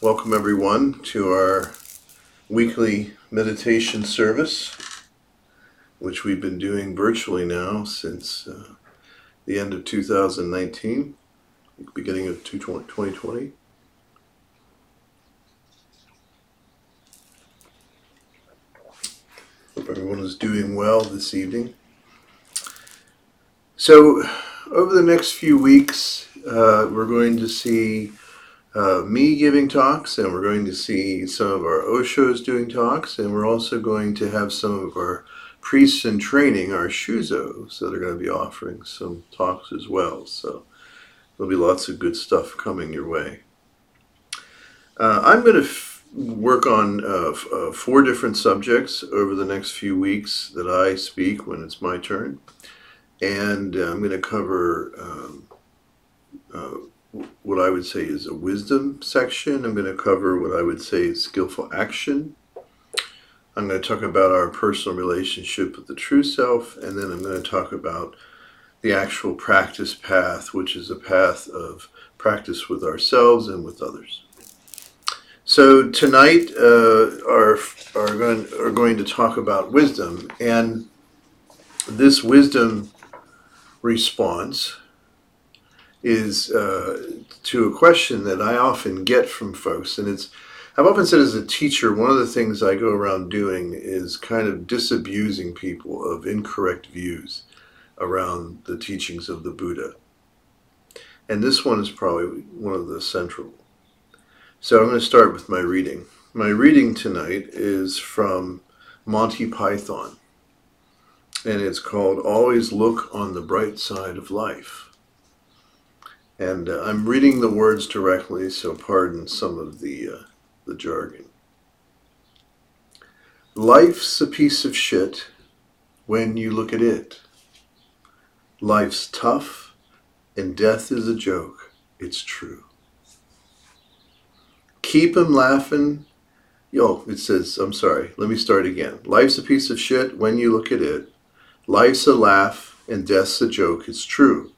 Welcome, everyone, to our weekly meditation service, which we've been doing virtually now since uh, the end of 2019, beginning of 2020. Hope everyone is doing well this evening. So, over the next few weeks, uh, we're going to see uh, me giving talks, and we're going to see some of our Oshos doing talks, and we're also going to have some of our priests in training, our Shusos, that are going to be offering some talks as well. So there'll be lots of good stuff coming your way. Uh, I'm going to f- work on uh, f- uh, four different subjects over the next few weeks that I speak when it's my turn. And uh, I'm going to cover um, uh, what I would say is a wisdom section. I'm going to cover what I would say is skillful action. I'm going to talk about our personal relationship with the true self, and then I'm going to talk about the actual practice path, which is a path of practice with ourselves and with others. So tonight, uh, are are going are going to talk about wisdom, and this wisdom response is uh, to a question that I often get from folks, and it's I've often said as a teacher, one of the things I go around doing is kind of disabusing people of incorrect views around the teachings of the Buddha. And this one is probably one of the central. So I'm going to start with my reading. My reading tonight is from Monty Python, and it's called Always Look on the Bright Side of Life. And uh, I'm reading the words directly, so pardon some of the, uh, the jargon. Life's a piece of shit when you look at it. Life's tough and death is a joke. It's true. Keep 'em laughing. Yo, it says, I'm sorry, let me start again. Life's a piece of shit when you look at it. Life's a laugh and death's a joke. It's true.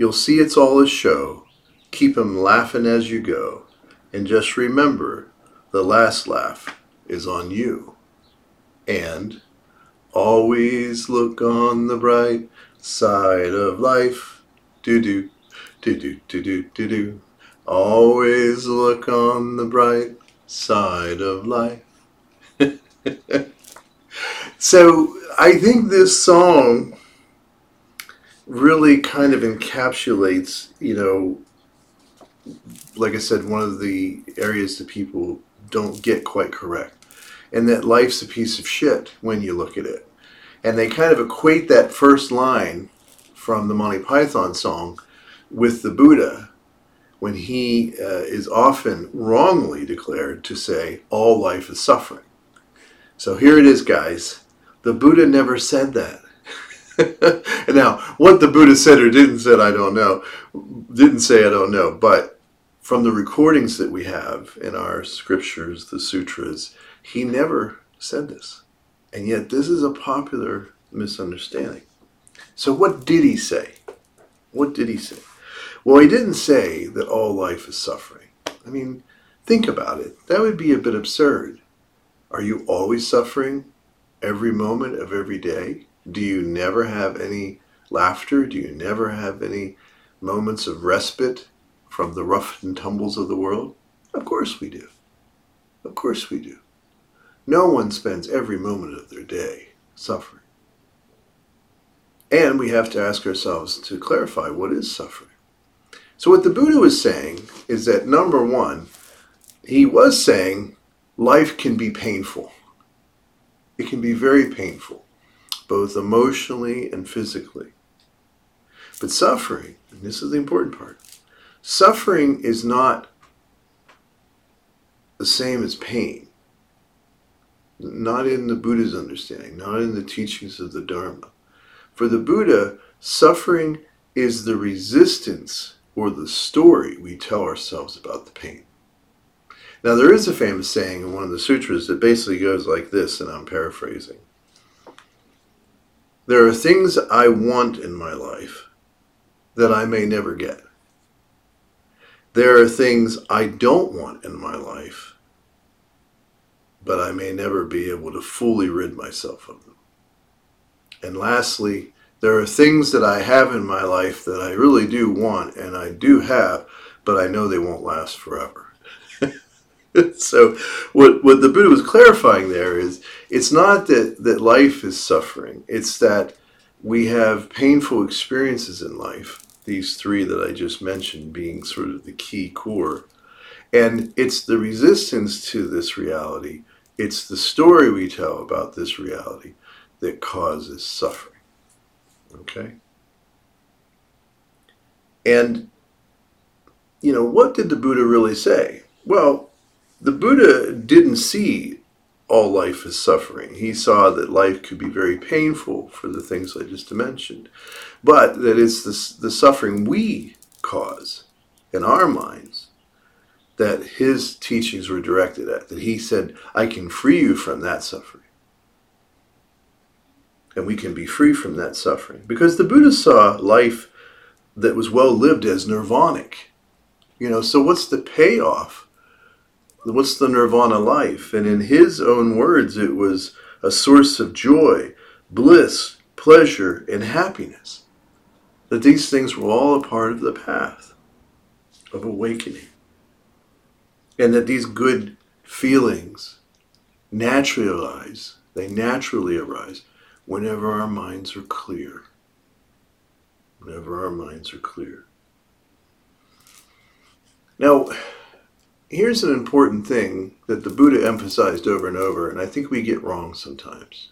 You'll see it's all a show. Keep 'em laughing as you go. And just remember, the last laugh is on you. And always look on the bright side of life. Do do, do do do do do do. Always look on the bright side of life. so I think this song really kind of encapsulates, you know, like I said, one of the areas that people don't get quite correct. And that life's a piece of shit when you look at it. And they kind of equate that first line from the Monty Python song with the Buddha when he uh, is often wrongly declared to say, all life is suffering. So here it is, guys. The Buddha never said that. now, what the Buddha said or didn't said, I don't know. Didn't say, I don't know. But from the recordings that we have in our scriptures, the sutras, he never said this. And yet, this is a popular misunderstanding. So, what did he say? What did he say? Well, he didn't say that all life is suffering. I mean, think about it. That would be a bit absurd. Are you always suffering every moment of every day? Do you never have any laughter? Do you never have any moments of respite from the rough and tumbles of the world? Of course we do. Of course we do. No one spends every moment of their day suffering. And we have to ask ourselves to clarify what is suffering. So, what the Buddha was saying is that number one, he was saying life can be painful. It can be very painful both emotionally and physically. But suffering, and this is the important part, suffering is not the same as pain. Not in the Buddha's understanding, not in the teachings of the Dharma. For the Buddha, suffering is the resistance or the story we tell ourselves about the pain. Now, there is a famous saying in one of the sutras that basically goes like this, and I'm paraphrasing there are things I want in my life that I may never get. there are things I don't want in my life, but I may never be able to fully rid myself of them. And lastly, there are things that I have in my life that I really do want and I do have, but I know they won't last forever. so what what the Buddha was clarifying there is it's not that, that life is suffering, it's that we have painful experiences in life, these three that I just mentioned being sort of the key core. And it's the resistance to this reality, it's the story we tell about this reality that causes suffering. Okay? And, you know, what did the Buddha really say? Well, the Buddha didn't see all life as suffering. He saw that life could be very painful for the things I just mentioned, but that it's the, the suffering we cause in our minds that his teachings were directed at. That he said, I can free you from that suffering. And we can be free from that suffering. Because the Buddha saw life that was well lived as nirvanic. You know, so what's the payoff what's the nirvana life? And in his own words, it was a source of joy, bliss, pleasure, and happiness. That these things were all a part of the path of awakening. And that these good feelings naturalize, they naturally arise whenever our minds are clear. Whenever our minds are clear. Now, here's an important thing that the Buddha emphasized over and over, and I think we get wrong sometimes.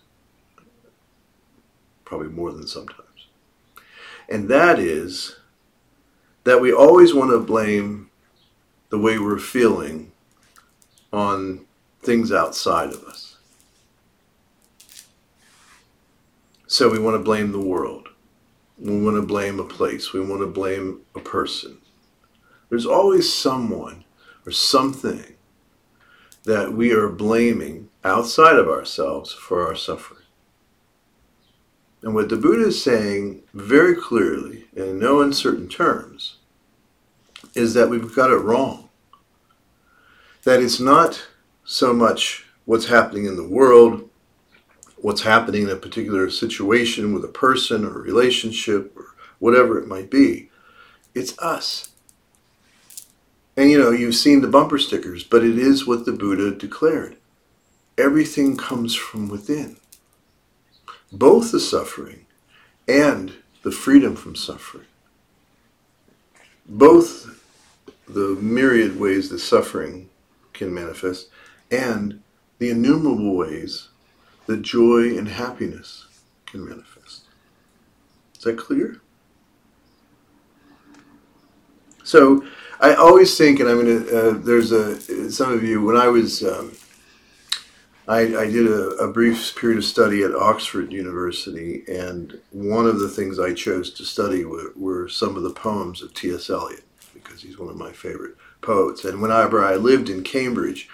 Probably more than sometimes. And that is that we always want to blame the way we're feeling on things outside of us. So we want to blame the world. We want to blame a place. We want to blame a person. There's always someone or something that we are blaming outside of ourselves for our suffering. And what the Buddha is saying very clearly, in no uncertain terms, is that we've got it wrong. That it's not so much what's happening in the world, what's happening in a particular situation with a person or a relationship or whatever it might be. It's us. And you know, you've seen the bumper stickers, but it is what the Buddha declared. Everything comes from within. Both the suffering and the freedom from suffering. Both the myriad ways that suffering can manifest and the innumerable ways that joy and happiness can manifest. Is that clear? So, I always think, and I'm gonna. Uh, there's a some of you when I was. Um, I, I, did a, a, brief period of study at Oxford University, and one of the things I chose to study were, were some of the poems of T.S. Eliot because he's one of my favorite poets. And whenever I lived in Cambridge,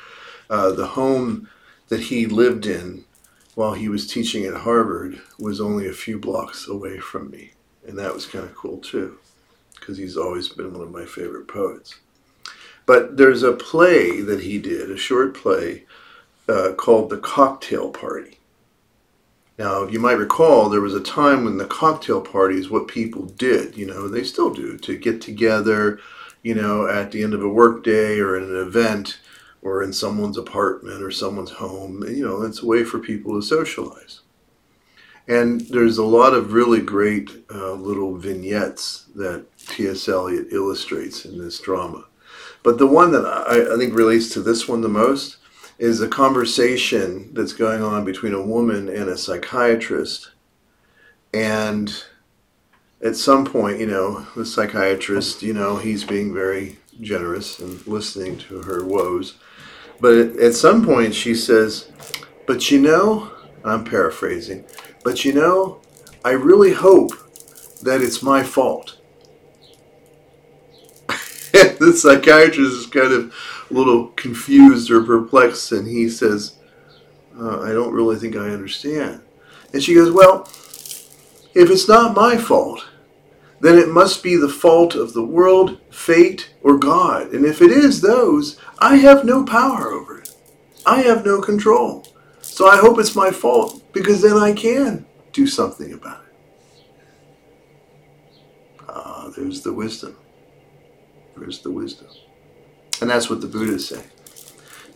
uh, the home that he lived in while he was teaching at Harvard was only a few blocks away from me, and that was kind of cool too because he's always been one of my favorite poets. But there's a play that he did, a short play uh, called The Cocktail Party. Now, if you might recall there was a time when the cocktail party is what people did, you know, they still do, to get together, you know, at the end of a workday or in an event or in someone's apartment or someone's home. You know, it's a way for people to socialize. And there's a lot of really great uh, little vignettes that T.S. Eliot illustrates in this drama. But the one that I, I think relates to this one the most is a conversation that's going on between a woman and a psychiatrist. And at some point, you know, the psychiatrist, you know, he's being very generous and listening to her woes. But at some point, she says, But you know, I'm paraphrasing, but you know, I really hope that it's my fault. the psychiatrist is kind of a little confused or perplexed, and he says, uh, I don't really think I understand. And she goes, Well, if it's not my fault, then it must be the fault of the world, fate, or God. And if it is those, I have no power over it. I have no control. So I hope it's my fault because then I can do something about it. Ah, there's the wisdom. There's the wisdom. And that's what the Buddha saying.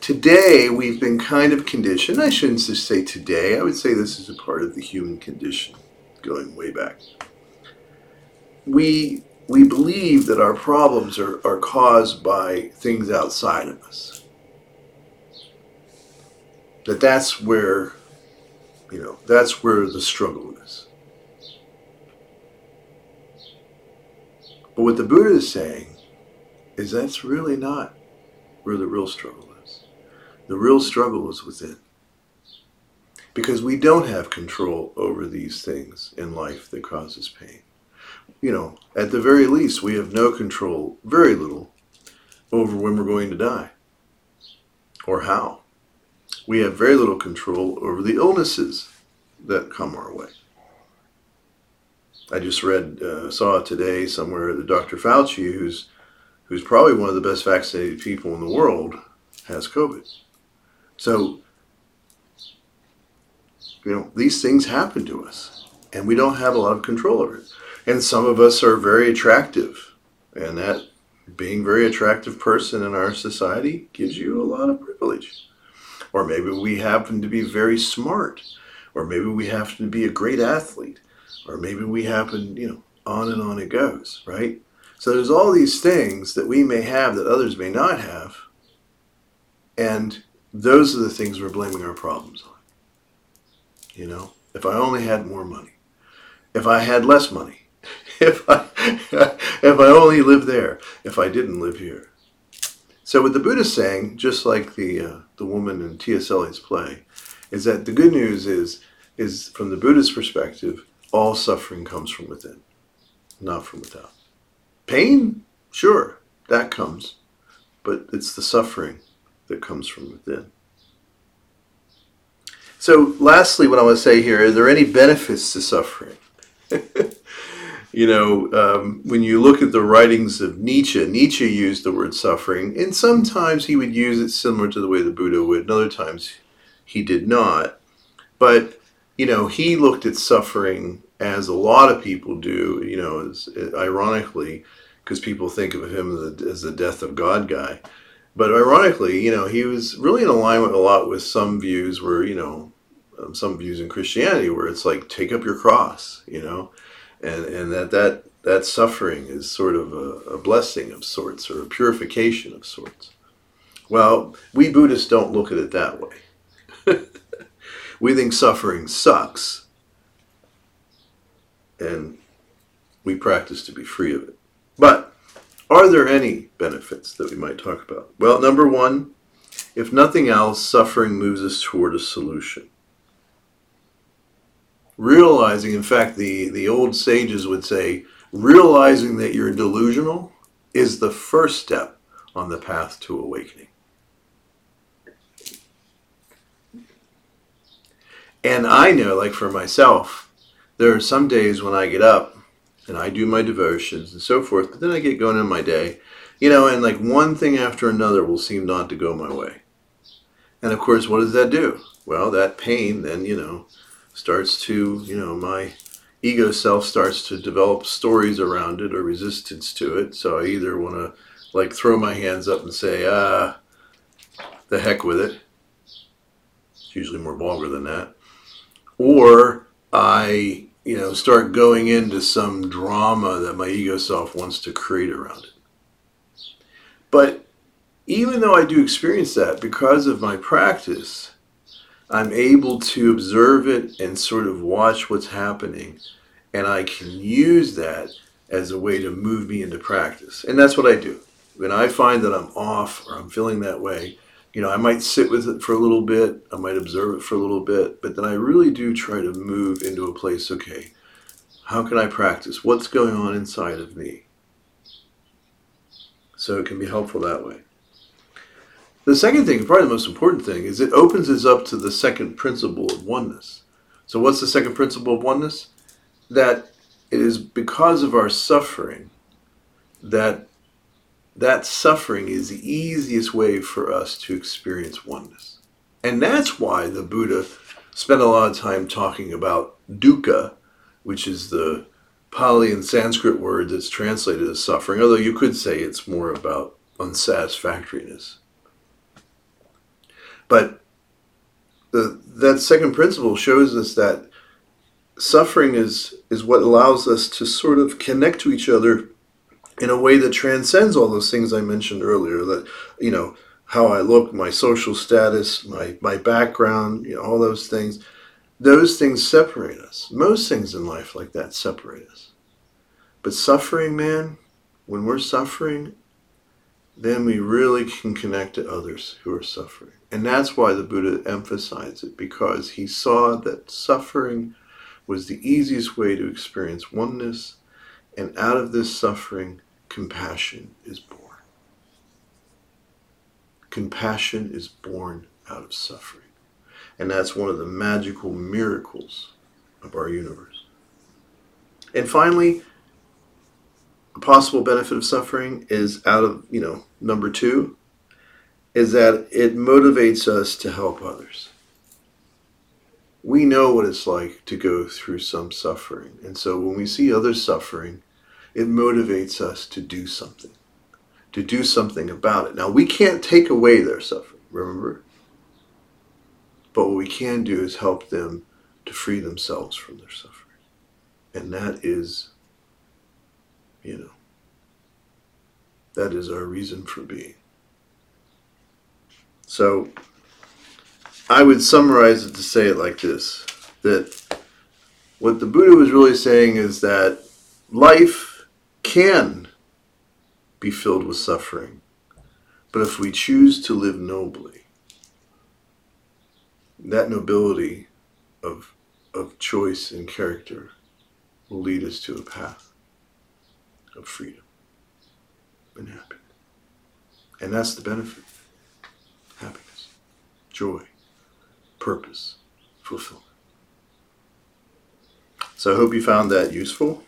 Today, we've been kind of conditioned. I shouldn't just say today, I would say this is a part of the human condition going way back. We, we believe that our problems are, are caused by things outside of us. That that's where, you know, that's where the struggle is. But what the Buddha is saying is that's really not where the real struggle is. The real struggle is within. Because we don't have control over these things in life that causes pain. You know, at the very least, we have no control, very little, over when we're going to die or how. We have very little control over the illnesses that come our way. I just read, uh, saw today somewhere that Dr. Fauci, who's who's probably one of the best vaccinated people in the world, has COVID. So, you know, these things happen to us, and we don't have a lot of control over it. And some of us are very attractive, and that being very attractive person in our society gives you a lot of privilege. Or maybe we happen to be very smart, or maybe we happen to be a great athlete, or maybe we happen, you know, on and on it goes, right? So there's all these things that we may have that others may not have. And those are the things we're blaming our problems on. You know, if I only had more money, if I had less money, if I if I only lived there, if I didn't live here. So what the Buddha is saying, just like the uh, the woman in T.S. Eliot's play, is that the good news is is from the Buddha's perspective, all suffering comes from within, not from without. Pain, sure, that comes, but it's the suffering that comes from within. So, lastly, what I want to say here are there any benefits to suffering? you know, um, when you look at the writings of Nietzsche, Nietzsche used the word suffering, and sometimes he would use it similar to the way the Buddha would, and other times he did not. But, you know, he looked at suffering as a lot of people do, you know, as, ironically, because people think of him as the death of God guy. But ironically, you know, he was really in alignment a lot with some views where, you know, um, some views in Christianity where it's like take up your cross, you know, and and that that that suffering is sort of a, a blessing of sorts or a purification of sorts. Well, we Buddhists don't look at it that way. we think suffering sucks, and we practice to be free of it. But are there any benefits that we might talk about? Well, number one, if nothing else, suffering moves us toward a solution. Realizing, in fact, the, the old sages would say, realizing that you're delusional is the first step on the path to awakening. And I know, like for myself, there are some days when I get up and I do my devotions and so forth, but then I get going in my day, you know, and like one thing after another will seem not to go my way. And of course, what does that do? Well, that pain then, you know, starts to, you know, my ego self starts to develop stories around it or resistance to it. So I either want to like throw my hands up and say, ah, the heck with it. It's usually more vulgar than that. Or I you know, start going into some drama that my ego self wants to create around it. But even though I do experience that, because of my practice, I'm able to observe it and sort of watch what's happening. And I can use that as a way to move me into practice. And that's what I do. When I find that I'm off or I'm feeling that way, you know, I might sit with it for a little bit, I might observe it for a little bit, but then I really do try to move into a place, okay, how can I practice? What's going on inside of me? So it can be helpful that way. The second thing, probably the most important thing, is it opens us up to the second principle of oneness. So, what's the second principle of oneness? That it is because of our suffering that that suffering is the easiest way for us to experience oneness. And that's why the Buddha spent a lot of time talking about dukkha, which is the Pali and Sanskrit word that's translated as suffering, although you could say it's more about unsatisfactoriness. But the, that second principle shows us that suffering is, is what allows us to sort of connect to each other in a way that transcends all those things I mentioned earlier. That, you know, how I look, my social status, my, my background, you know, all those things those things separate us. Most things in life like that separate us. But suffering, man, when we're suffering, then we really can connect to others who are suffering. And that's why the Buddha emphasized it, because he saw that suffering was the easiest way to experience oneness, and out of this suffering, compassion is born. Compassion is born out of suffering. And that's one of the magical miracles of our universe. And finally, a possible benefit of suffering is out of, you know, number two, is that it motivates us to help others. We know what it's like to go through some suffering. And so when we see others suffering, it motivates us to do something, to do something about it. Now, we can't take away their suffering, remember? But what we can do is help them to free themselves from their suffering. And that is, you know, that is our reason for being. So I would summarize it to say it like this that what the Buddha was really saying is that life can be filled with suffering, but if we choose to live nobly, that nobility of, of choice and character will lead us to a path of freedom and happiness. And that's the benefit joy, purpose, fulfillment. So I hope you found that useful.